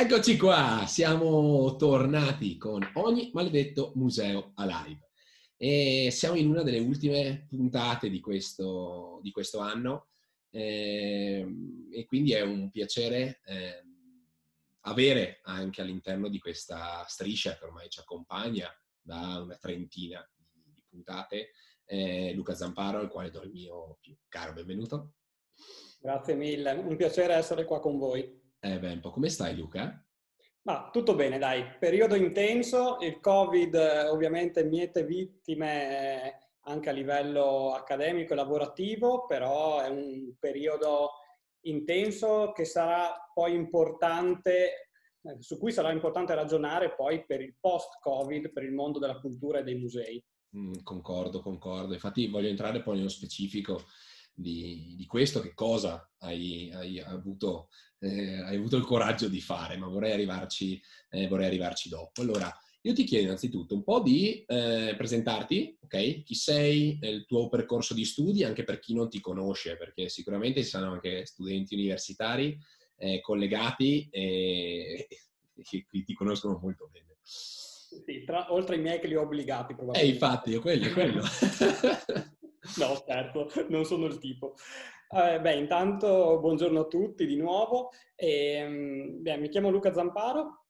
Eccoci qua, siamo tornati con ogni maledetto museo alive e siamo in una delle ultime puntate di questo, di questo anno eh, e quindi è un piacere eh, avere anche all'interno di questa striscia che ormai ci accompagna da una trentina di, di puntate eh, Luca Zamparo, al quale do il mio più caro benvenuto. Grazie mille, un piacere essere qua con voi. Eh beh, un po' come stai Luca? Ma tutto bene, dai. Periodo intenso, il Covid ovviamente miete vittime eh, anche a livello accademico e lavorativo, però è un periodo intenso che sarà poi importante, eh, su cui sarà importante ragionare poi per il post-Covid, per il mondo della cultura e dei musei. Mm, concordo, concordo. Infatti voglio entrare poi nello specifico di, di questo, che cosa hai, hai, avuto, eh, hai, avuto, il coraggio di fare, ma vorrei arrivarci, eh, vorrei arrivarci dopo. Allora, io ti chiedo innanzitutto un po' di eh, presentarti, ok? Chi sei, il tuo percorso di studi, anche per chi non ti conosce, perché sicuramente ci sono anche studenti universitari eh, collegati e, che ti conoscono molto bene. Sì, tra, oltre ai miei che li ho obbligati probabilmente. Eh, infatti, quello, quello. no, certo, non sono il tipo. Eh, beh, intanto buongiorno a tutti di nuovo. E, ehm, beh, mi chiamo Luca Zamparo,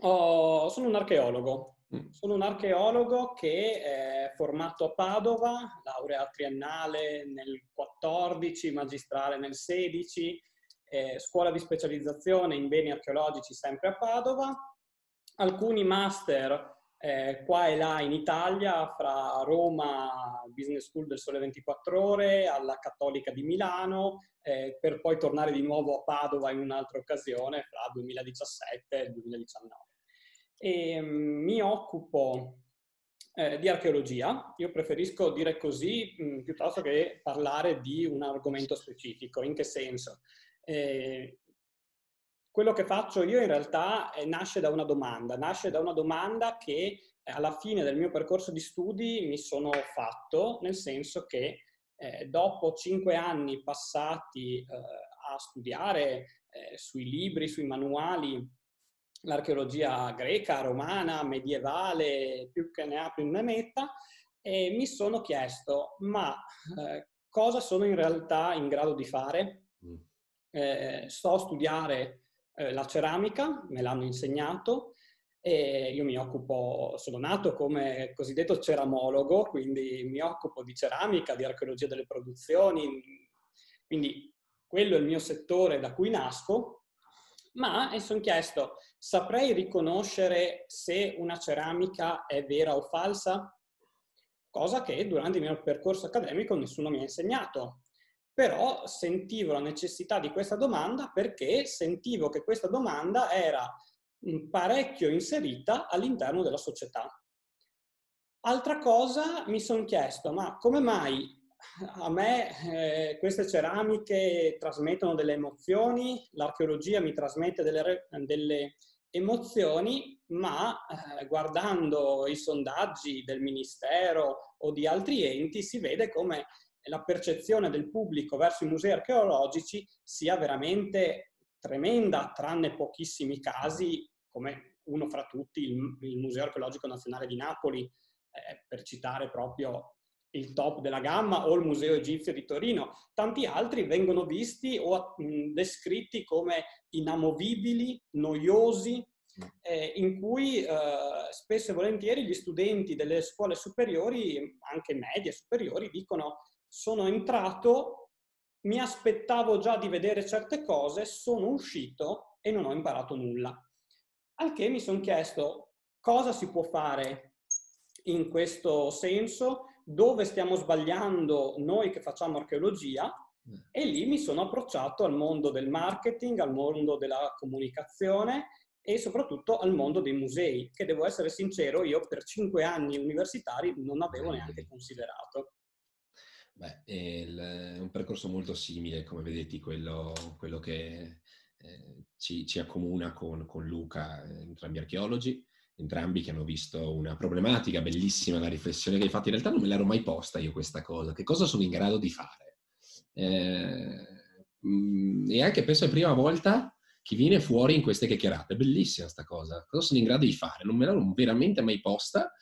oh, sono un archeologo. Mm. Sono un archeologo che è formato a Padova, laurea triennale nel 14, magistrale nel 16, eh, scuola di specializzazione in beni archeologici sempre a Padova, alcuni master eh, qua e là in Italia, fra Roma, Business School del Sole 24 Ore, alla Cattolica di Milano, eh, per poi tornare di nuovo a Padova in un'altra occasione fra 2017 e 2019. E, um, mi occupo eh, di archeologia, io preferisco dire così mh, piuttosto che parlare di un argomento specifico. In che senso? Eh, quello che faccio io in realtà eh, nasce da una domanda, nasce da una domanda che eh, alla fine del mio percorso di studi mi sono fatto, nel senso che eh, dopo cinque anni passati eh, a studiare eh, sui libri, sui manuali, l'archeologia greca, romana, medievale, più che ne ha più ne metta, mi sono chiesto, ma eh, cosa sono in realtà in grado di fare? Mm. Sto a studiare eh, la ceramica, me l'hanno insegnato, e io mi occupo, sono nato come cosiddetto ceramologo, quindi mi occupo di ceramica, di archeologia delle produzioni, quindi quello è il mio settore da cui nasco, ma mi sono chiesto, saprei riconoscere se una ceramica è vera o falsa? Cosa che durante il mio percorso accademico nessuno mi ha insegnato però sentivo la necessità di questa domanda perché sentivo che questa domanda era parecchio inserita all'interno della società. Altra cosa mi sono chiesto, ma come mai a me eh, queste ceramiche trasmettono delle emozioni, l'archeologia mi trasmette delle, delle emozioni, ma eh, guardando i sondaggi del Ministero o di altri enti si vede come la percezione del pubblico verso i musei archeologici sia veramente tremenda, tranne pochissimi casi, come uno fra tutti il, il Museo Archeologico Nazionale di Napoli, eh, per citare proprio il top della gamma, o il Museo Egizio di Torino. Tanti altri vengono visti o mh, descritti come inamovibili, noiosi, eh, in cui eh, spesso e volentieri gli studenti delle scuole superiori, anche medie superiori, dicono sono entrato, mi aspettavo già di vedere certe cose, sono uscito e non ho imparato nulla. Al che mi sono chiesto cosa si può fare in questo senso, dove stiamo sbagliando noi che facciamo archeologia mm. e lì mi sono approcciato al mondo del marketing, al mondo della comunicazione e soprattutto al mondo dei musei, che devo essere sincero, io per cinque anni universitari non avevo neanche considerato. Beh, è, un percorso molto simile, come vedete, quello, quello che eh, ci, ci, accomuna con, con Luca, eh, entrambi archeologi, entrambi che hanno visto una problematica bellissima, la riflessione che hai fatto. In realtà non me l'ero mai posta io questa cosa, che cosa sono in grado di fare. Eh, mm, e anche penso è la prima volta che viene fuori in queste chiacchierate. Bellissima sta cosa. Cosa sono in grado di fare? Non me l'hanno veramente mai posta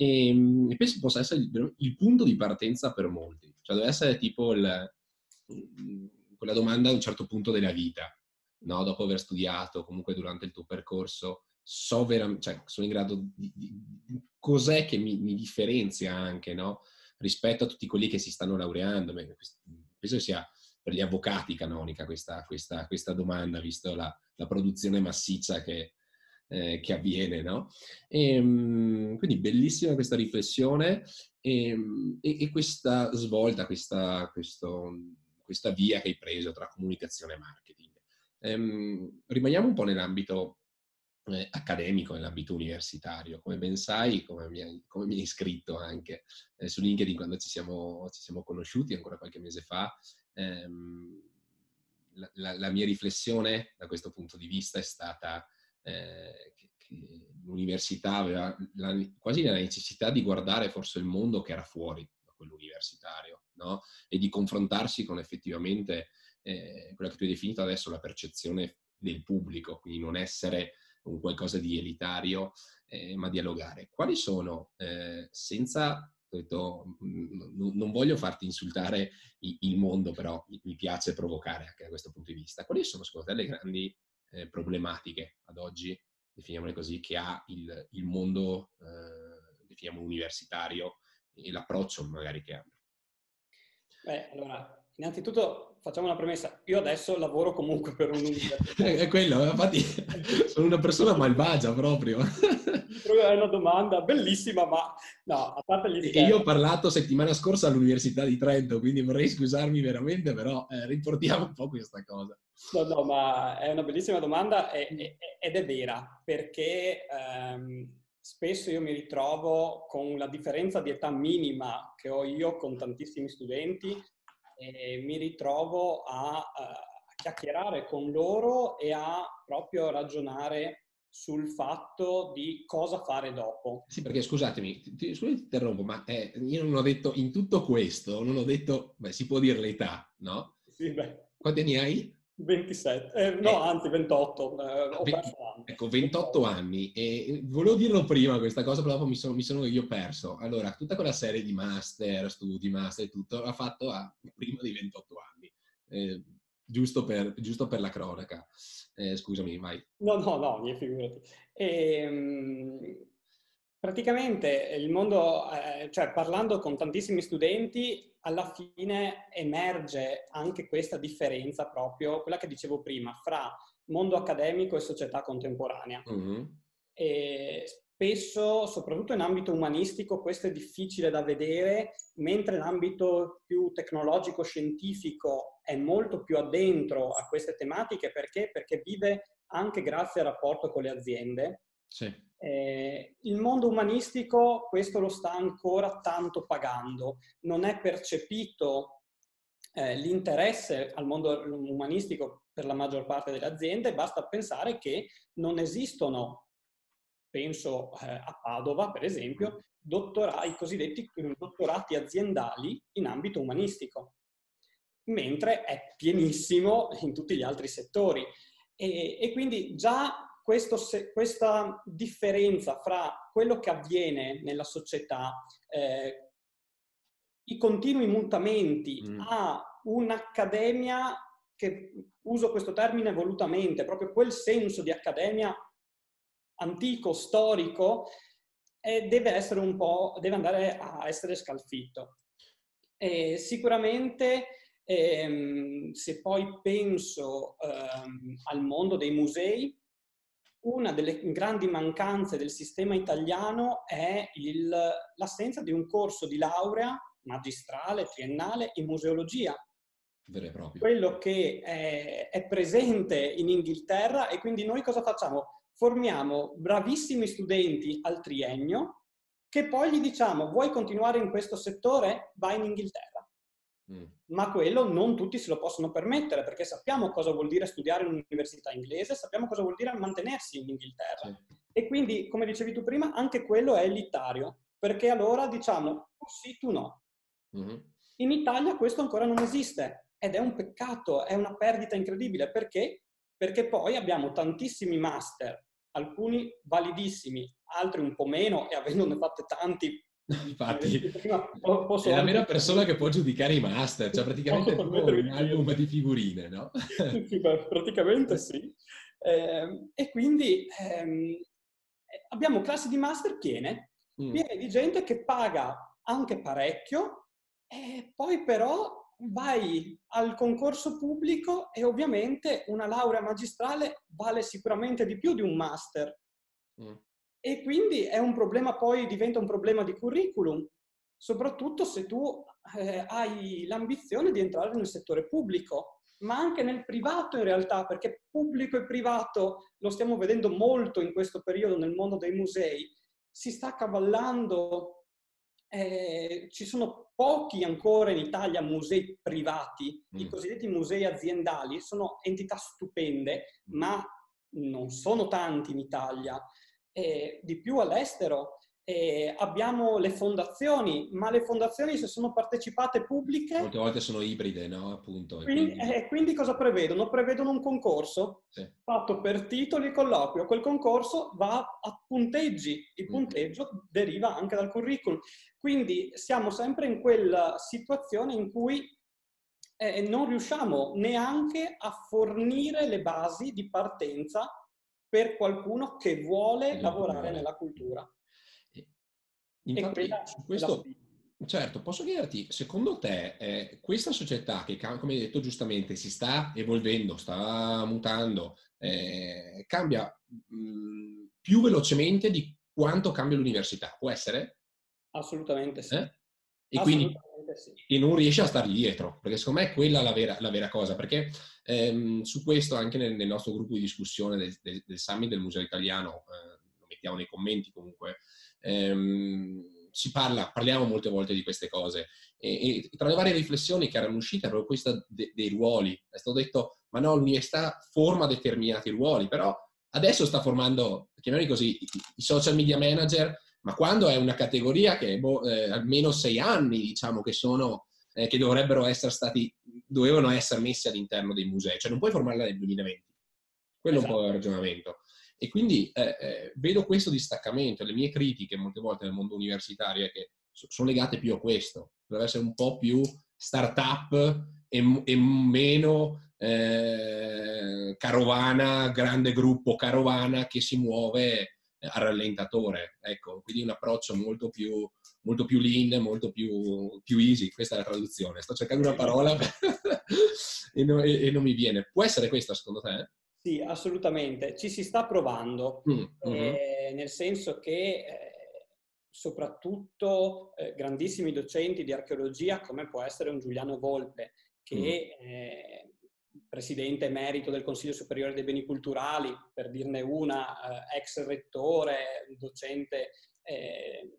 e, e penso possa essere il, il, punto di partenza per molti. Cioè deve essere tipo il, quella domanda a un certo punto della vita, no? dopo aver studiato, comunque durante il tuo percorso, so veramente, cioè, sono in grado di, di, di cos'è che mi, mi differenzia anche, no? rispetto a tutti quelli che si stanno laureando. Penso sia per gli avvocati canonica questa, questa, questa domanda, visto la, la produzione massiccia che, eh, che avviene. No? E, ehm, quindi bellissima questa riflessione ehm, e, e questa svolta, questa, questo, questa via che hai preso tra comunicazione e marketing. Ehm, rimaniamo un po' nell'ambito eh, accademico, nell'ambito universitario. Come ben sai, come mi hai, come mi hai scritto anche eh, su LinkedIn quando ci siamo, ci siamo, conosciuti ancora qualche mese fa, ehm, la, la, la, mia riflessione da questo punto di vista è stata eh, che, l'università aveva la, quasi la necessità di guardare forse il mondo che era fuori da quello universitario no? e di confrontarsi con effettivamente eh, quella che tu hai definito adesso la percezione del pubblico, quindi non essere un qualcosa di elitario, eh, ma dialogare. Quali sono, eh, senza, detto, n- non voglio farti insultare il mondo, però mi piace provocare anche da questo punto di vista, quali sono secondo te le grandi eh, problematiche ad oggi, definiamole così, che ha il, il mondo, eh, definiamo universitario e l'approccio magari che hanno? Beh, allora, innanzitutto facciamo una premessa. Io adesso lavoro comunque per un'università. È quello, infatti sono una persona malvagia proprio. È una domanda bellissima, ma no, a parte gli scherzi. Io ho parlato settimana scorsa all'Università di Trento, quindi vorrei scusarmi veramente, però eh, riportiamo un po' questa cosa. No, no, ma è una bellissima domanda e, ed è vera, perché ehm, spesso io mi ritrovo con la differenza di età minima che ho io con tantissimi studenti e mi ritrovo a, a chiacchierare con loro e a proprio ragionare sul fatto di cosa fare dopo. Sì, perché scusatemi, ti, ti interrompo, ma eh, io non ho detto in tutto questo, non ho detto, beh, si può dire l'età, no? Sì, beh. Quanti anni hai? 27, eh, no, eh, anzi 28. Eh, ho 20, ecco, 28 anni. E volevo dirlo prima questa cosa, però dopo mi sono, mi sono, io perso. Allora, tutta quella serie di master, studi, master e tutto, l'ha fatto a prima dei 28 anni. Eh, giusto, per, giusto, per, la cronaca. Eh, scusami, vai. No, no, no, figurati. Ehm, praticamente il mondo, eh, cioè parlando con tantissimi studenti, alla fine emerge anche questa differenza proprio, quella che dicevo prima, fra mondo accademico e società contemporanea. Mm-hmm. E spesso, soprattutto in ambito umanistico, questo è difficile da vedere, mentre in ambito più tecnologico-scientifico è molto più addentro a queste tematiche perché? Perché vive anche grazie al rapporto con le aziende. Sì. Eh, il mondo umanistico questo lo sta ancora tanto pagando, non è percepito eh, l'interesse al mondo umanistico per la maggior parte delle aziende, basta pensare che non esistono, penso eh, a Padova per esempio, i cosiddetti dottorati aziendali in ambito umanistico, mentre è pienissimo in tutti gli altri settori. E, e quindi già questo, questa differenza fra quello che avviene nella società, eh, i continui mutamenti mm. a un'accademia che uso questo termine volutamente, proprio quel senso di accademia antico, storico, eh, deve essere un po', deve andare a essere scalfitto. E sicuramente ehm, se poi penso ehm, al mondo dei musei, una delle grandi mancanze del sistema italiano è il, l'assenza di un corso di laurea magistrale, triennale in museologia. Vero e proprio. Quello che è, è presente in Inghilterra e quindi noi cosa facciamo? Formiamo bravissimi studenti al triennio che poi gli diciamo vuoi continuare in questo settore? Vai in Inghilterra. Mm. Ma quello non tutti se lo possono permettere perché sappiamo cosa vuol dire studiare in un'università inglese, sappiamo cosa vuol dire mantenersi in Inghilterra. Sì. E quindi, come dicevi tu prima, anche quello è elitario, perché allora diciamo tu sì, tu no. Mm-hmm. In Italia questo ancora non esiste ed è un peccato, è una perdita incredibile perché perché poi abbiamo tantissimi master, alcuni validissimi, altri un po' meno e avendone fatte tanti Infatti, è la mera persona che può giudicare i master, cioè praticamente è un album di figurine, no? praticamente sì. Eh, e quindi ehm, abbiamo classi di master piene, mm. piene di gente che paga anche parecchio, e poi però vai al concorso pubblico e ovviamente una laurea magistrale vale sicuramente di più di un master. Mm. E quindi è un problema, poi diventa un problema di curriculum, soprattutto se tu eh, hai l'ambizione di entrare nel settore pubblico, ma anche nel privato in realtà, perché pubblico e privato lo stiamo vedendo molto in questo periodo nel mondo dei musei, si sta cavallando, eh, ci sono pochi ancora in Italia musei privati, mm. i cosiddetti musei aziendali, sono entità stupende, ma non sono tanti in Italia eh, di più all'estero. Eh, abbiamo le fondazioni, ma le fondazioni se sono partecipate pubbliche... Molte volte sono ibride, no? Appunto. Quindi, quindi... Eh, quindi cosa prevedono? Prevedono un concorso sì. fatto per titoli e colloquio. Quel concorso va a punteggi, il mm. punteggio mm. deriva anche dal curriculum. Quindi siamo sempre in quella situazione in cui eh, non riusciamo neanche a fornire le basi di partenza per qualcuno che vuole lavorare nella cultura. Infatti, su questo, certo, posso chiederti, secondo te eh, questa società che, come hai detto giustamente, si sta evolvendo, sta mutando, eh, cambia mh, mm, più velocemente di quanto cambia l'università, può essere? Assolutamente sì. Eh? E quindi sì. e non riesce a stargli dietro, perché secondo me è quella la vera, la vera cosa, perché ehm, su questo anche nel, nel, nostro gruppo di discussione del, del, del Summit del Museo Italiano, eh, lo mettiamo nei commenti comunque, ehm, si parla, parliamo molte volte di queste cose e, e, tra le varie riflessioni che erano uscite proprio questa de, dei ruoli, è stato detto ma no, l'università forma determinati ruoli, però adesso sta formando, chiamiamoli così, i, i social media manager ma quando è una categoria che boh, eh, almeno sei anni, diciamo, che sono, eh, che dovrebbero essere stati, dovevano essere messi all'interno dei musei, cioè non puoi formarla nel 2020. Quello esatto. è un po' il esatto. ragionamento. E quindi eh, eh, vedo questo distaccamento, le mie critiche molte volte nel mondo universitario è che sono legate più a questo, deve essere un po' più start-up e, e meno eh, carovana, grande gruppo carovana che si muove a rallentatore, ecco, quindi un approccio molto più, molto più lean, molto più, più, easy, questa è la traduzione. Sto cercando una parola e, no, e, e, non mi viene. Può essere questa secondo te? Sì, assolutamente. Ci si sta provando, mm, mm-hmm. eh, nel senso che eh, soprattutto eh, grandissimi docenti di archeologia, come può essere un Giuliano Volpe, che mm presidente emerito del Consiglio Superiore dei Beni Culturali, per dirne una, eh, ex rettore, docente eh,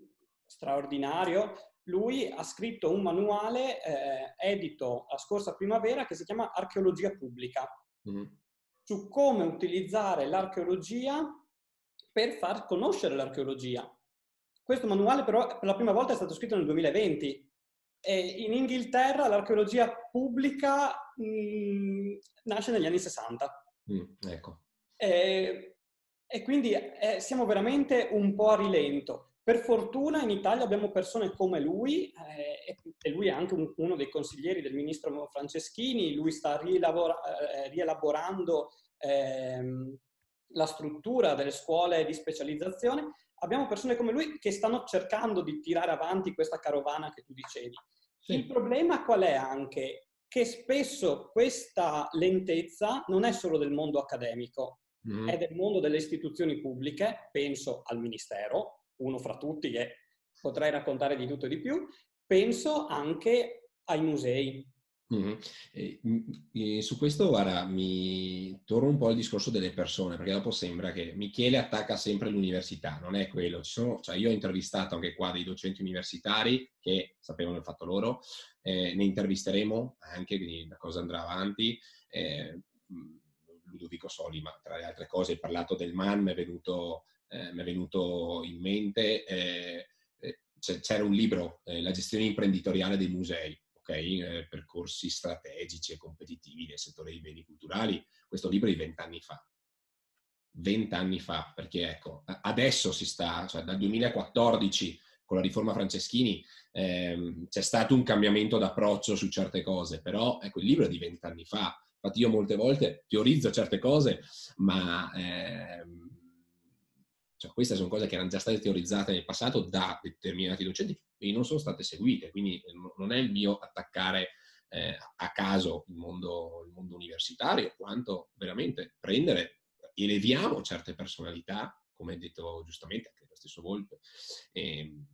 straordinario, lui ha scritto un manuale eh, edito la scorsa primavera che si chiama Archeologia Pubblica, mm. su come utilizzare l'archeologia per far conoscere l'archeologia. Questo manuale però per la prima volta è stato scritto nel 2020 e in Inghilterra l'archeologia pubblica mh, mm, nasce negli anni 60. Mm, ecco. E, e quindi eh, siamo veramente un po' a rilento. Per fortuna in Italia abbiamo persone come lui, eh, e lui è anche un, uno dei consiglieri del ministro Franceschini, lui sta rielabora, eh, rielaborando ehm, la struttura delle scuole di specializzazione abbiamo persone come lui che stanno cercando di tirare avanti questa carovana che tu dicevi. Sì. Il problema qual è anche? Che spesso questa lentezza non è solo del mondo accademico, mm. è del mondo delle istituzioni pubbliche, penso al Ministero, uno fra tutti che potrei raccontare di tutto e di più, penso anche ai musei. Mm-hmm. E, e su questo, guarda, mi torno un po' al discorso delle persone, perché dopo sembra che Michele attacca sempre l'università, non è quello. Sono, cioè io ho intervistato anche qua dei docenti universitari che sapevano il fatto loro, eh, ne intervisteremo anche, quindi la cosa andrà avanti. Eh, Ludovico Soli, ma tra le altre cose, hai parlato del MAN, mi è venuto, eh, mi è venuto in mente, eh, eh, c'era un libro, eh, La gestione imprenditoriale dei musei, okay? percorsi strategici e competitivi nel settore dei beni culturali. Questo libro è di vent'anni fa. Vent'anni fa, perché ecco, adesso si sta, cioè dal 2014 con la riforma Franceschini ehm, c'è stato un cambiamento d'approccio su certe cose, però ecco, il libro è di vent'anni fa. Infatti io molte volte teorizzo certe cose, ma ehm, cioè, queste sono cose che erano già state teorizzate nel passato da determinati docenti e non sono state seguite, quindi non è il mio attaccare eh, a caso il mondo, il mondo universitario, quanto veramente prendere, eleviamo certe personalità, come hai detto giustamente anche lo stesso Volpe, ehm,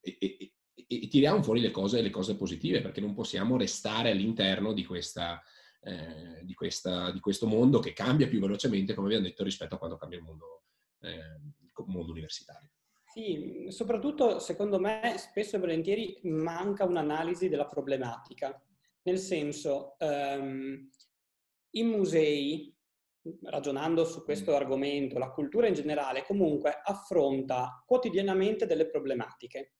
e, e, e, e, tiriamo fuori le cose, le cose positive, perché non possiamo restare all'interno di, questa, eh, di, questa, di questo mondo che cambia più velocemente, come abbiamo detto, rispetto a quando cambia il mondo, eh, mondo universitario. Sì, soprattutto secondo me spesso e volentieri manca un'analisi della problematica, nel senso um, i musei, ragionando su questo argomento, la cultura in generale comunque affronta quotidianamente delle problematiche.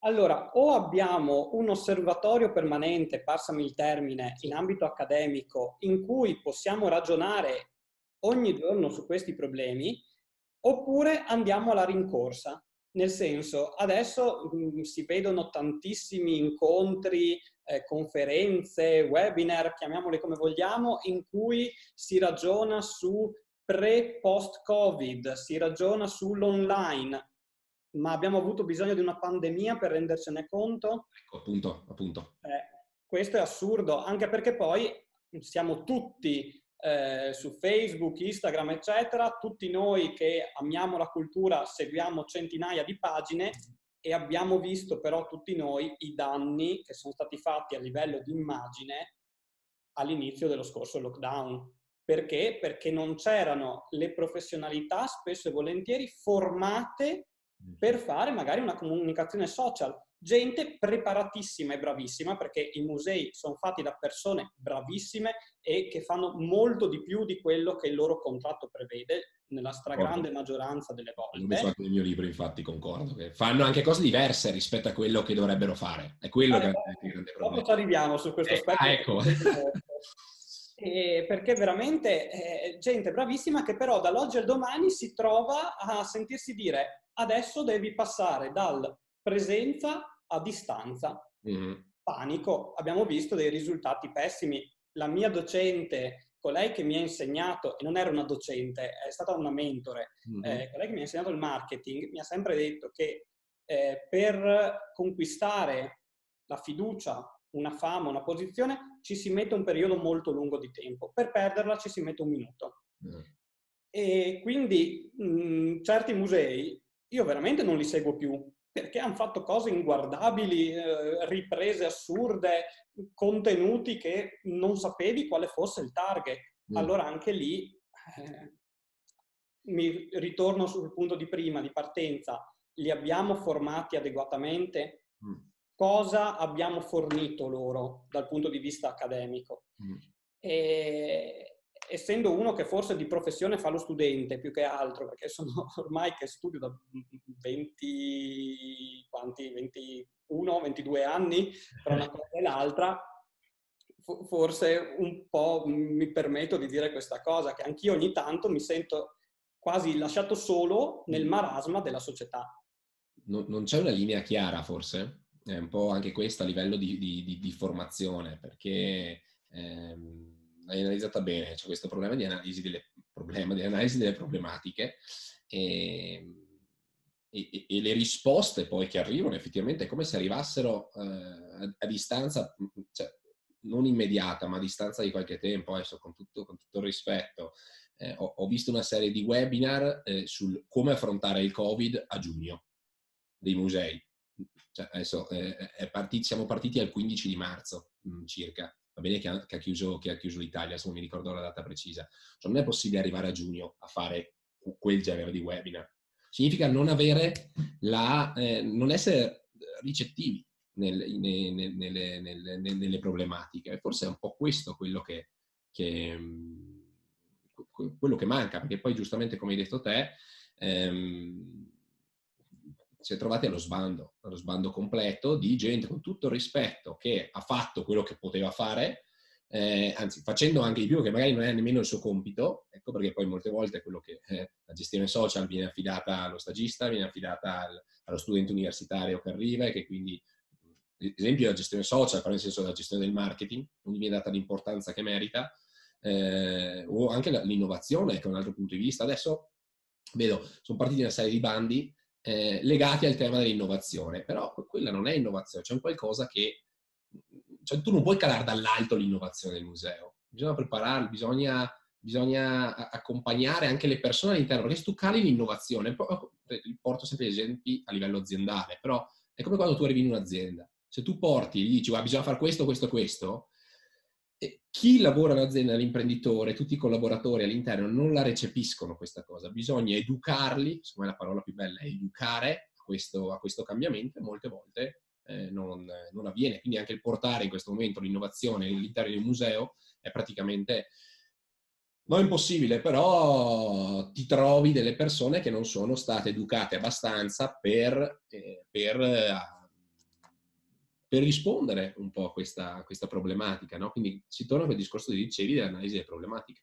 Allora, o abbiamo un osservatorio permanente, passami il termine, in ambito accademico, in cui possiamo ragionare ogni giorno su questi problemi, oppure andiamo alla rincorsa. Nel senso, adesso mh, mm, si vedono tantissimi incontri, eh, conferenze, webinar, chiamiamoli come vogliamo, in cui si ragiona su pre-post-Covid, si ragiona sull'online, ma abbiamo avuto bisogno di una pandemia per rendercene conto? Ecco, appunto, appunto. Eh, questo è assurdo, anche perché poi siamo tutti eh, su Facebook, Instagram, eccetera, tutti noi che amiamo la cultura seguiamo centinaia di pagine e abbiamo visto però tutti noi i danni che sono stati fatti a livello di immagine all'inizio dello scorso lockdown. Perché? Perché non c'erano le professionalità spesso e volentieri formate per fare magari una comunicazione social. Gente preparatissima e bravissima, perché i musei sono fatti da persone bravissime e che fanno molto di più di quello che il loro contratto prevede, nella stragrande concordo. maggioranza delle volte. L'ho messo anche nel mio libro, infatti, concordo, che fanno anche cose diverse rispetto a quello che dovrebbero fare. È quello ah, che è il grande problema. Dopo ci arriviamo su questo eh, aspetto. Ah, ecco. Eh, perché veramente eh, gente bravissima che però dall'oggi al domani si trova a sentirsi dire adesso devi passare dal presenza a distanza. Mm-hmm. Panico, abbiamo visto dei risultati pessimi. La mia docente, colei che mi ha insegnato, e non era una docente, è stata una mentore, mm-hmm. eh, colei che mi ha insegnato il marketing, mi ha sempre detto che eh, per conquistare la fiducia, una fama, una posizione, ci si mette un periodo molto lungo di tempo. Per perderla ci si mette un minuto. Mm. E quindi mh, mm, certi musei io veramente non li seguo più perché hanno fatto cose inguardabili, eh, riprese assurde, contenuti che non sapevi quale fosse il target. Mm. Allora anche lì eh, mi ritorno sul punto di prima, di partenza. Li abbiamo formati adeguatamente? Mm. Cosa abbiamo fornito loro dal punto di vista accademico? Mm. E, essendo uno che forse di professione fa lo studente più che altro, perché sono ormai che studio da 20, quanti, 21, 22 anni tra una cosa e l'altra, forse un po' mi permetto di dire questa cosa, che anch'io ogni tanto mi sento quasi lasciato solo nel marasma della società. Non, non c'è una linea chiara forse? È un po' anche questo a livello di, di, di, di formazione, perché... Ehm hai analizzata bene, c'è questo problema di analisi delle, problema di analisi delle problematiche e, e, e, le risposte poi che arrivano effettivamente è come se arrivassero eh, a, a, distanza, cioè, non immediata, ma a distanza di qualche tempo, adesso con tutto, con tutto il rispetto. Eh, ho, ho, visto una serie di webinar eh, sul come affrontare il Covid a giugno dei musei. Cioè, adesso eh, partito, siamo partiti al 15 di marzo mh, circa va bene che ha, che ha, chiuso, che ha chiuso l'Italia, se non mi ricordo la data precisa, cioè, non è possibile arrivare a giugno a fare quel genere di webinar. Significa non avere la, eh, non essere ricettivi nel, nel, nelle, nelle, nelle, problematiche. Forse è un po' questo quello che, che, quello che manca, perché poi giustamente come hai detto te, ehm, si è trovati allo sbando, allo sbando completo di gente con tutto il rispetto che ha fatto quello che poteva fare, eh, anzi facendo anche di più che magari non è nemmeno il suo compito, ecco perché poi molte volte quello che eh, la gestione social viene affidata allo stagista, viene affidata al, allo studente universitario che arriva e che quindi, ad esempio la gestione social, nel senso la gestione del marketing, non gli viene data l'importanza che merita, eh, o anche l'innovazione, che è un altro punto di vista. Adesso vedo, sono partiti una serie di bandi eh, legati al tema dell'innovazione, però quella non è innovazione, c'è un qualcosa che... Cioè, tu non puoi calare dall'alto l'innovazione del museo, bisogna prepararli, bisogna, bisogna accompagnare anche le persone all'interno, perché se tu cali l'innovazione, porto sempre esempi a livello aziendale, però è come quando tu arrivi in un'azienda, se tu porti e gli dici, bisogna fare questo, questo, questo, chi lavora all'azienda, l'imprenditore, tutti i collaboratori all'interno non la recepiscono questa cosa. Bisogna educarli, secondo me la parola più bella è educare a questo, a questo cambiamento e molte volte eh, non, non, avviene. Quindi anche il portare in questo momento l'innovazione all'interno di un museo è praticamente non impossibile, però ti trovi delle persone che non sono state educate abbastanza per, eh, per eh, per rispondere un po' a questa, a questa problematica. No? Quindi si torna a quel discorso che dicevi dell'analisi delle problematiche.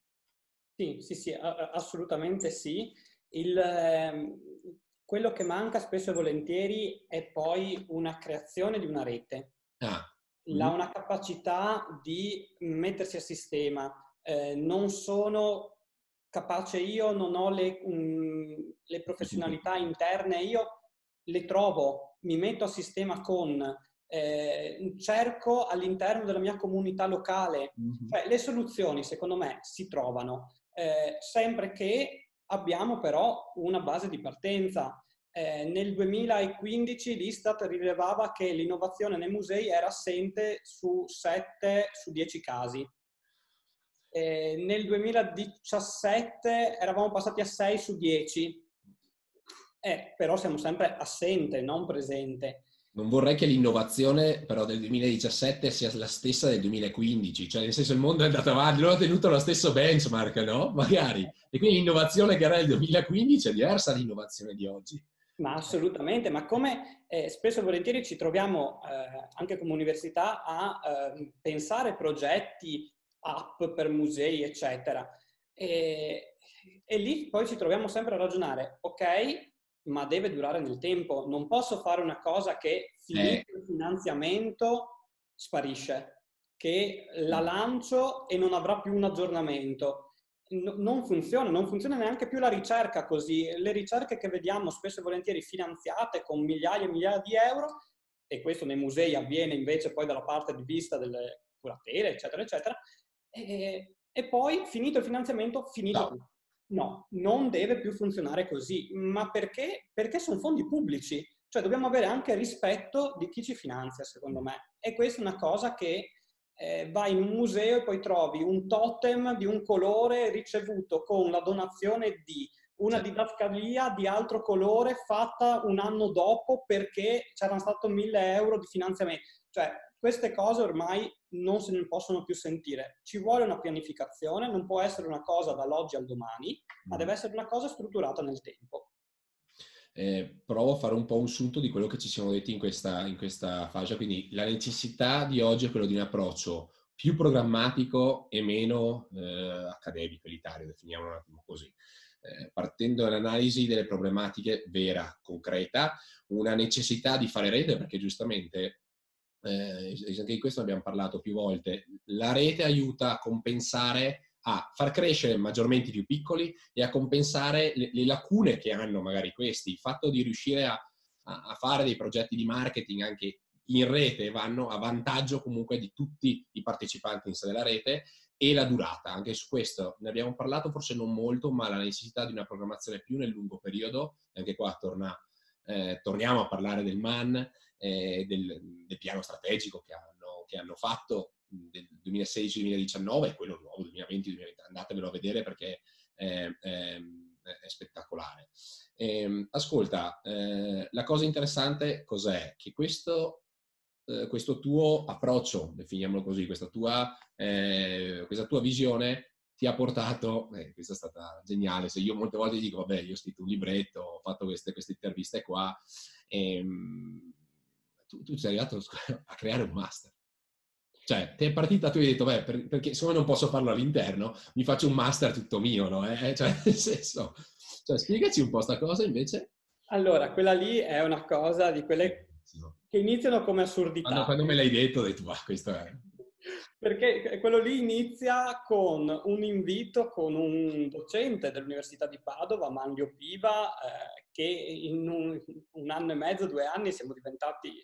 Sì, sì, sì, assolutamente sì. Il, ehm, quello che manca spesso e volentieri è poi una creazione di una rete. Ah. La, una capacità di mettersi a sistema. Eh, non sono capace io, non ho le, um, le professionalità interne, io le trovo, mi metto a sistema con eh, cerco all'interno della mia comunità locale. Mm-hmm. Cioè, le soluzioni, secondo me, si trovano eh, sempre che abbiamo però una base di partenza. Eh, nel 2015 l'Istat rilevava che l'innovazione nei musei era assente su 7 su 10 casi. Nel 2017 eravamo passati a 6 su 10, eh, però siamo sempre assente, non presente non vorrei che l'innovazione però del 2017 sia la stessa del 2015, cioè nel senso il mondo è andato avanti, non ha tenuto lo stesso benchmark, no? Magari. E quindi l'innovazione che era del 2015 è diversa dall'innovazione di oggi. Ma assolutamente, ma come eh, spesso e volentieri ci troviamo eh, anche come università a eh, pensare progetti, app per musei, eccetera. E, e lì poi ci troviamo sempre a ragionare, ok, ma deve durare nel tempo. Non posso fare una cosa che finito eh. il finanziamento sparisce, che la lancio e non avrà più un aggiornamento. No, non funziona, non funziona neanche più la ricerca così. Le ricerche che vediamo spesso e volentieri finanziate con migliaia e migliaia di euro, e questo nei musei avviene invece poi dalla parte di vista delle curatele, eccetera, eccetera, e, e poi finito il finanziamento, finito no. No, non deve più funzionare così. Ma perché? Perché sono fondi pubblici. Cioè dobbiamo avere anche rispetto di chi ci finanzia, secondo me. E questa è una cosa che eh, vai in un museo e poi trovi un totem di un colore ricevuto con la donazione di una didascalia di altro colore fatta un anno dopo perché c'erano stati mille euro di finanziamento. Cioè, queste cose ormai non se ne possono più sentire. Ci vuole una pianificazione, non può essere una cosa dall'oggi al domani, ma mm. deve essere una cosa strutturata nel tempo. Eh, provo a fare un po' un sunto di quello che ci siamo detti in questa, in questa fase. Quindi la necessità di oggi è quello di un approccio più programmatico e meno eh, accademico, elitario, definiamolo un attimo così. Eh, partendo dall'analisi delle problematiche vera, concreta, una necessità di fare rete, perché giustamente eh, anche di questo abbiamo parlato più volte, la rete aiuta a compensare, a far crescere maggiormente i più piccoli e a compensare le, le lacune che hanno magari questi. Il fatto di riuscire a, a, fare dei progetti di marketing anche in rete vanno a vantaggio comunque di tutti i partecipanti della rete e la durata. Anche su questo ne abbiamo parlato forse non molto, ma la necessità di una programmazione più nel lungo periodo, anche qua torna, eh, torniamo a parlare del MAN, eh, del, del, piano strategico che hanno, che hanno fatto del 2016-2019 e quello nuovo 2020-2020. Andatevelo a vedere perché è, è, è spettacolare. E, ehm, ascolta, eh, la cosa interessante cos'è? Che questo, eh, questo tuo approccio, definiamolo così, questa tua, eh, questa tua visione ti ha portato, eh, questa è stata geniale, se io molte volte dico, vabbè, io ho scritto un libretto, ho fatto queste, queste interviste qua, ehm, tu, tu sei arrivato a creare un master. Cioè, te è partita, tu hai detto, beh, per, perché siccome non posso farlo all'interno, mi faccio un master tutto mio, no? Eh? Cioè, nel senso, cioè, spiegaci un po' sta cosa invece. Allora, quella lì è una cosa di quelle che iniziano come assurdità. Quando, quando me l'hai detto, ho detto, ah, questo è... Perché quello lì inizia con un invito con un docente dell'Università di Padova, Manlio Piva, eh, che in un, un, anno e mezzo, due anni siamo diventati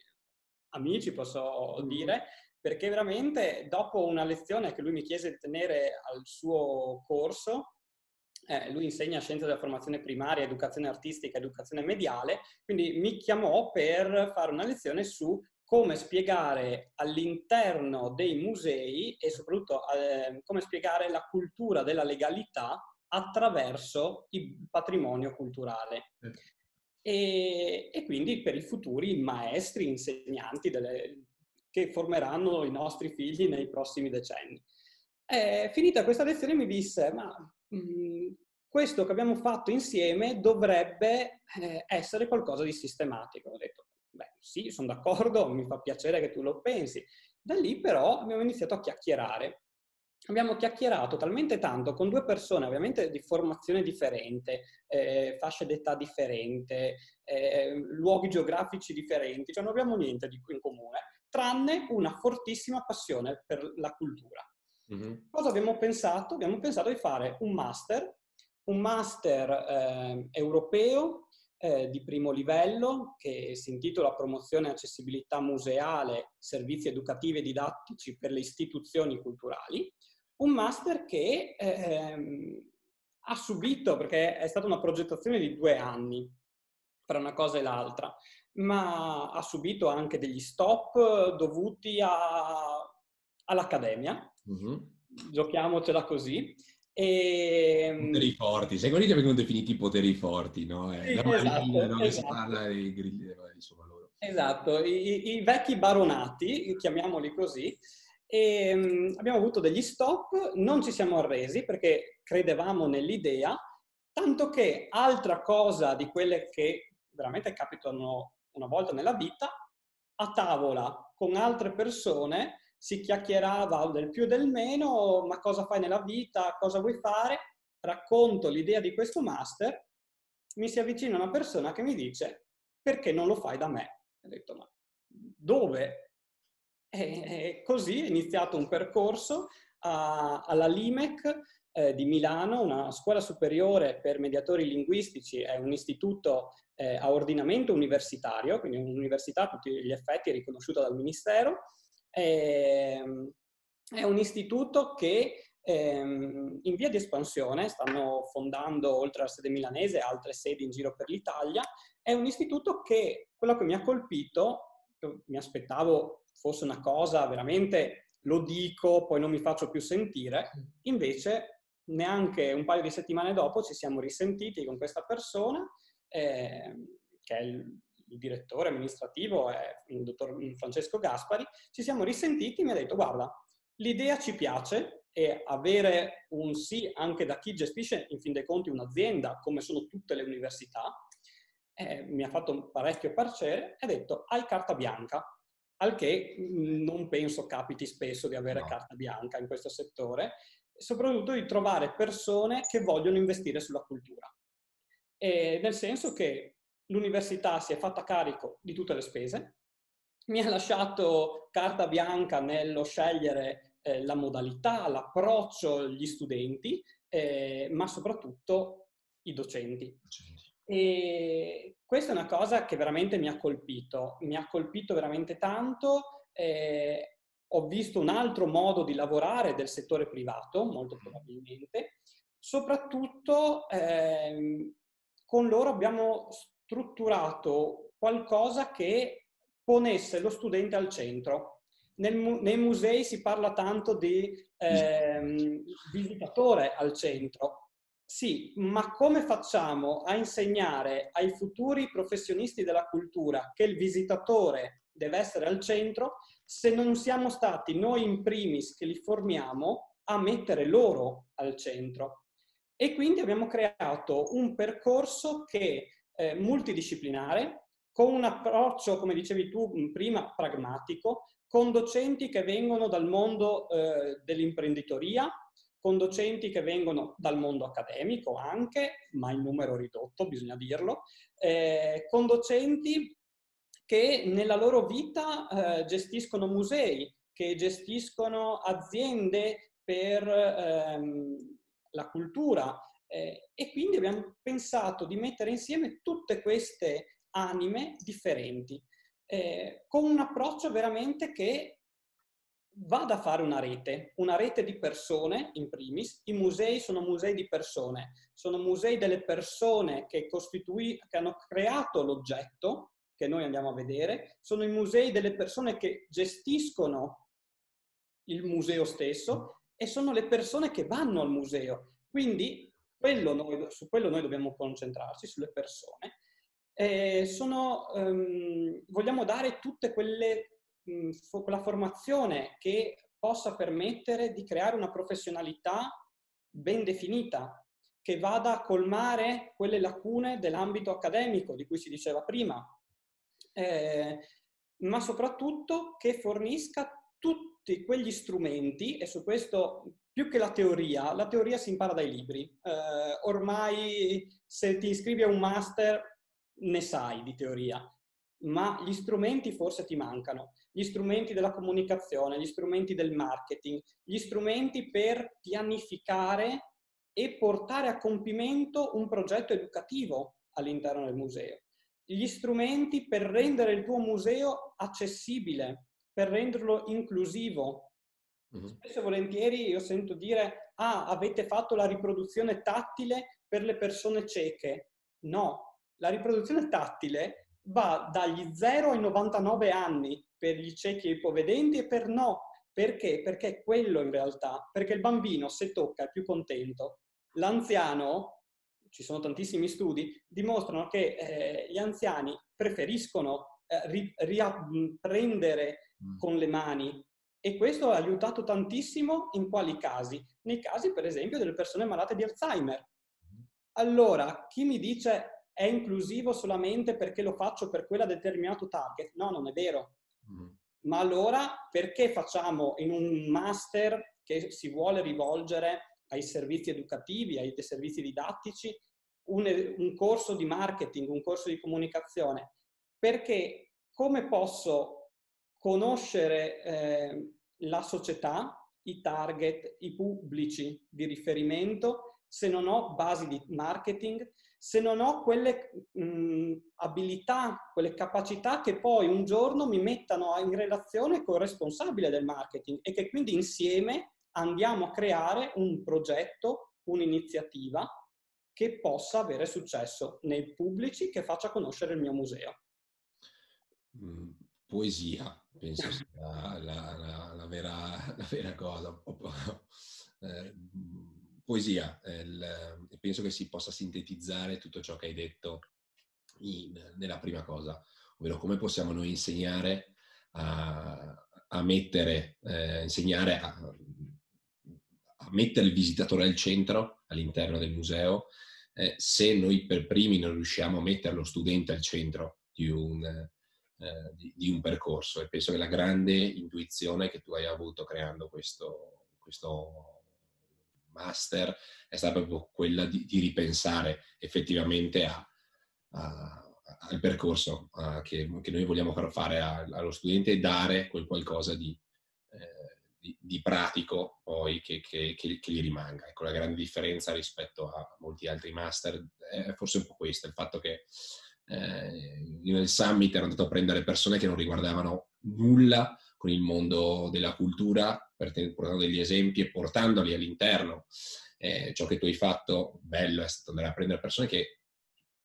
amici, posso mm-hmm. dire, perché veramente dopo una lezione che lui mi chiese di tenere al suo corso, eh, lui insegna scienze della formazione primaria, educazione artistica, educazione mediale, quindi mi chiamò per fare una lezione su come spiegare all'interno dei musei e soprattutto eh, come spiegare la cultura della legalità attraverso il patrimonio culturale. E, e, quindi per i futuri maestri, insegnanti delle, che formeranno i nostri figli nei prossimi decenni. E, finita questa lezione mi disse, ma mh, mm, questo che abbiamo fatto insieme dovrebbe eh, essere qualcosa di sistematico. Ho detto, beh sì, sono d'accordo, mi fa piacere che tu lo pensi. Da lì però abbiamo iniziato a chiacchierare abbiamo chiacchierato talmente tanto con due persone, ovviamente di formazione differente, eh, fasce d'età differente, eh, luoghi geografici differenti, cioè non abbiamo niente di in comune, tranne una fortissima passione per la cultura. Mm-hmm. Cosa abbiamo pensato? Abbiamo pensato di fare un master, un master eh, europeo eh, di primo livello che si intitola Promozione e accessibilità museale, servizi educativi e didattici per le istituzioni culturali, un master che ehm, ha subito, perché è stata una progettazione di due anni tra una cosa e l'altra, ma ha subito anche degli stop dovuti a, all'accademia, mm-hmm. giochiamocela così. E... Ehm, poteri forti, secondo me vengono definiti poteri forti, no? È sì, la esatto, marina dove esatto. si parla dei grilli, insomma loro. Esatto, I, i vecchi baronati, chiamiamoli così, e um, abbiamo avuto degli stop, non ci siamo arresi perché credevamo nell'idea, tanto che altra cosa di quelle che veramente capitano una volta nella vita, a tavola con altre persone si chiacchierava del più e del meno, ma cosa fai nella vita, cosa vuoi fare, racconto l'idea di questo master, mi si avvicina una persona che mi dice perché non lo fai da me? Ho detto ma dove? E così è iniziato un percorso alla LIMEC eh, di Milano, una scuola superiore per mediatori linguistici, è un istituto eh, a ordinamento universitario, quindi un'università a tutti gli effetti riconosciuta dal Ministero. Ehm, è un istituto che ehm, in via di espansione, stanno fondando oltre alla sede milanese altre sedi in giro per l'Italia, è un istituto che quello che mi ha colpito, mi aspettavo fosse una cosa veramente lo dico, poi non mi faccio più sentire, invece neanche un paio di settimane dopo ci siamo risentiti con questa persona, eh, che è il, il, direttore amministrativo, è il dottor Francesco Gaspari, ci siamo risentiti e mi ha detto guarda, l'idea ci piace e avere un sì anche da chi gestisce in fin dei conti un'azienda, come sono tutte le università, eh, mi ha fatto parecchio piacere e ha detto hai carta bianca, al che mm, non penso capiti spesso di avere no. carta bianca in questo settore, soprattutto di trovare persone che vogliono investire sulla cultura. E nel senso che l'università si è fatta carico di tutte le spese, mi ha lasciato carta bianca nello scegliere eh, la modalità, l'approccio, gli studenti, eh, ma soprattutto i docenti. E questa è una cosa che veramente mi ha colpito, mi ha colpito veramente tanto. Eh, ho visto un altro modo di lavorare del settore privato, molto probabilmente. Soprattutto eh, con loro abbiamo strutturato qualcosa che ponesse lo studente al centro. Nel, nei musei si parla tanto di eh, visitatore al centro, sì, ma come facciamo a insegnare ai futuri professionisti della cultura che il visitatore deve essere al centro se non siamo stati noi in primis che li formiamo a mettere loro al centro? E quindi abbiamo creato un percorso che è multidisciplinare, con un approccio, come dicevi tu prima, pragmatico, con docenti che vengono dal mondo eh, dell'imprenditoria, con docenti che vengono dal mondo accademico anche, ma in numero ridotto, bisogna dirlo, eh, con docenti che nella loro vita eh, gestiscono musei, che gestiscono aziende per ehm, la cultura eh, e quindi abbiamo pensato di mettere insieme tutte queste anime differenti, eh, con un approccio veramente che vada a fare una rete, una rete di persone in primis. I musei sono musei di persone, sono musei delle persone che, che hanno creato l'oggetto che noi andiamo a vedere, sono i musei delle persone che gestiscono il museo stesso e sono le persone che vanno al museo. Quindi quello noi, su quello noi dobbiamo concentrarci, sulle persone. Eh, sono, um, vogliamo dare tutte quelle quella formazione che possa permettere di creare una professionalità ben definita, che vada a colmare quelle lacune dell'ambito accademico di cui si diceva prima, eh, ma soprattutto che fornisca tutti quegli strumenti, e su questo più che la teoria, la teoria si impara dai libri. Eh, ormai se ti iscrivi a un master ne sai di teoria, ma gli strumenti forse ti mancano gli strumenti della comunicazione, gli strumenti del marketing, gli strumenti per pianificare e portare a compimento un progetto educativo all'interno del museo. Gli strumenti per rendere il tuo museo accessibile, per renderlo inclusivo. Uh-huh. Spesso e volentieri io sento dire, ah, avete fatto la riproduzione tattile per le persone cieche. No, la riproduzione tattile va dagli 0 ai 99 anni per gli ciechi e ipovedenti e per no. Perché? Perché è quello in realtà. Perché il bambino, se tocca, è più contento. L'anziano, ci sono tantissimi studi, dimostrano che eh, gli anziani preferiscono eh, ri- riapprendere mm. con le mani e questo ha aiutato tantissimo in quali casi? Nei casi, per esempio, delle persone malate di Alzheimer. Mm. Allora, chi mi dice è inclusivo solamente perché lo faccio per quella determinato target? No, non è vero. Mm. Ma allora perché facciamo in un master che si vuole rivolgere ai servizi educativi, ai servizi didattici, un, un corso di marketing, un corso di comunicazione? Perché come posso conoscere eh, la società, i target, i pubblici di riferimento se non ho basi di marketing, se non ho quelle mh, abilità, quelle capacità che poi un giorno mi mettano in relazione con il responsabile del marketing e che quindi insieme andiamo a creare un progetto, un'iniziativa che possa avere successo nei pubblici, che faccia conoscere il mio museo. Mm, poesia, penso sia la, la, la, vera, la vera, cosa. Eh, poesia, il, penso che si possa sintetizzare tutto ciò che hai detto in, nella prima cosa, ovvero come possiamo noi insegnare a, a mettere, eh, insegnare a, a, mettere il visitatore al centro all'interno del museo, eh, se noi per primi non riusciamo a mettere lo studente al centro di un, eh, di, di un percorso. E penso che la grande intuizione che tu hai avuto creando questo, questo master è stata proprio quella di, di ripensare effettivamente a, a, al percorso a, che, che, noi vogliamo far fare allo studente e dare quel qualcosa di, eh, di, di pratico poi che, che, che, gli rimanga. Ecco, la grande differenza rispetto a molti altri master è forse un po' questa, il fatto che eh, nel summit ero andato a prendere persone che non riguardavano nulla con il mondo della cultura, portando degli esempi e portandoli all'interno. Eh, ciò che tu hai fatto, bello, è stato andare a prendere persone che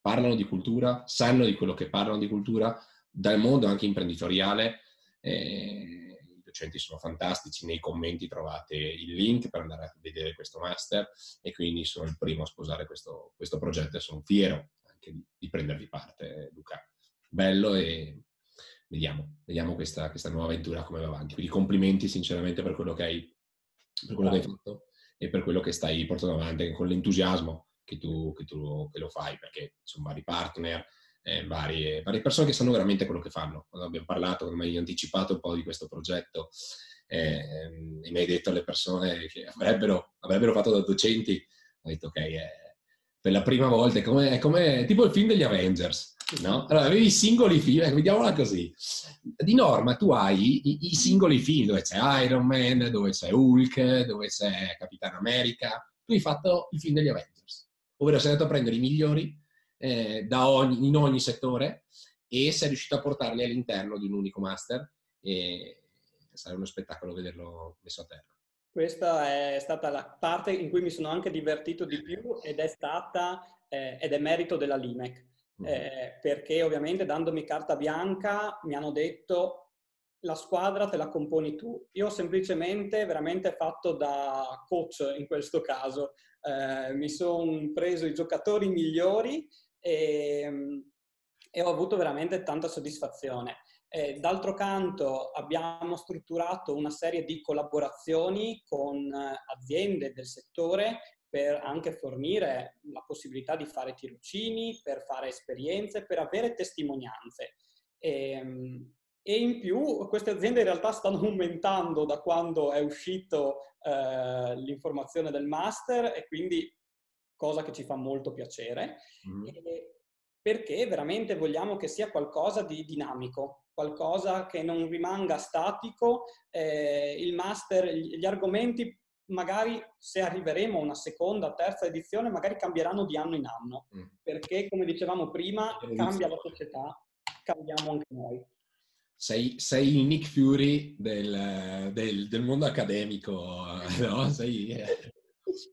parlano di cultura, sanno di quello che parlano di cultura, dal mondo anche imprenditoriale. Eh, I docenti sono fantastici, nei commenti trovate il link per andare a vedere questo master e quindi sono il primo a sposare questo, questo progetto e sono fiero anche di, di prendervi parte, Luca. Bello e vediamo, vediamo questa, questa, nuova avventura come va avanti. Quindi complimenti sinceramente per quello che hai, per quello che hai fatto e per quello che stai portando avanti con l'entusiasmo che tu, che tu che lo fai, perché sono vari partner, eh, varie, varie, persone che sanno veramente quello che fanno. Quando abbiamo parlato, quando mi hai anticipato un po' di questo progetto eh, e mi hai detto alle persone che avrebbero, avrebbero fatto da docenti, ho detto ok, eh, per la prima volta è come, è come tipo il film degli Avengers. No? Allora, avevi i singoli film, ecco, vediamola così. Di norma tu hai i, i, singoli film dove c'è Iron Man, dove c'è Hulk, dove c'è Capitano America. Tu hai fatto i film degli Avengers, ovvero sei andato a prendere i migliori eh, ogni, in ogni settore e sei riuscito a portarli all'interno di un unico master e sarà uno spettacolo vederlo messo a terra. Questa è stata la parte in cui mi sono anche divertito di più ed è stata eh, ed è merito della LIMEC. Mm-hmm. Eh, perché ovviamente dandomi carta bianca mi hanno detto la squadra te la componi tu. Io ho semplicemente veramente fatto da coach in questo caso. Eh, mi sono preso i giocatori migliori e, ehm, e ho avuto veramente tanta soddisfazione. Eh, d'altro canto abbiamo strutturato una serie di collaborazioni con aziende del settore per anche fornire la possibilità di fare tirocini, per fare esperienze, per avere testimonianze. E, ehm, e in più queste aziende in realtà stanno aumentando da quando è uscito eh, l'informazione del master e quindi cosa che ci fa molto piacere, mm. perché veramente vogliamo che sia qualcosa di dinamico, qualcosa che non rimanga statico. Eh, il master, gli argomenti magari se arriveremo a una seconda, terza edizione, magari cambieranno di anno in anno, mm. perché come dicevamo prima, cambia la società, cambiamo anche noi. Sei, sei il Nick Fury del, del, del mondo accademico, no? Sei, eh,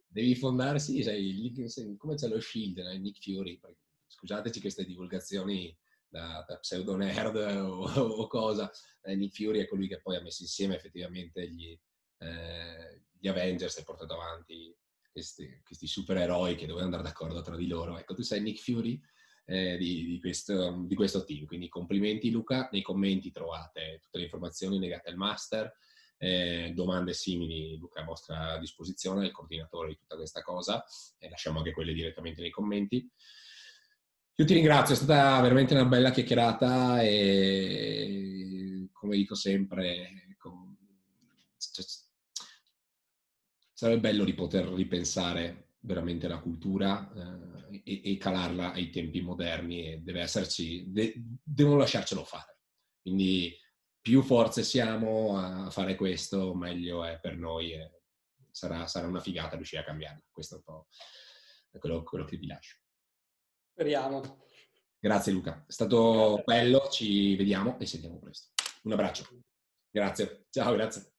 devi fondarsi, sei, sei, come c'è lo Shield, no? Nick Fury, scusateci queste divulgazioni da, da pseudo nerd o, o cosa, eh, Nick Fury è colui che poi ha messo insieme effettivamente gli, eh, gli Avengers e portato avanti questi, questi supereroi che dovevano andare d'accordo tra di loro. Ecco, tu sei Nick Fury eh, di, di, questo, di, questo, team, quindi complimenti Luca, nei commenti trovate tutte le informazioni legate al master, eh, domande simili Luca a vostra disposizione, il coordinatore di tutta questa cosa, e lasciamo anche quelle direttamente nei commenti. Io ti ringrazio, è stata veramente una bella chiacchierata e come dico sempre, ecco, sarebbe bello di poter ripensare veramente la cultura eh, e, e, calarla ai tempi moderni e deve esserci, de, devono lasciarcelo fare. Quindi più forze siamo a fare questo, meglio è per noi e sarà, sarà una figata riuscire a cambiarla. Questo è un po' quello, quello che vi lascio. Speriamo. Grazie Luca, è stato bello, ci vediamo e sentiamo presto. Un abbraccio. Grazie, ciao, grazie.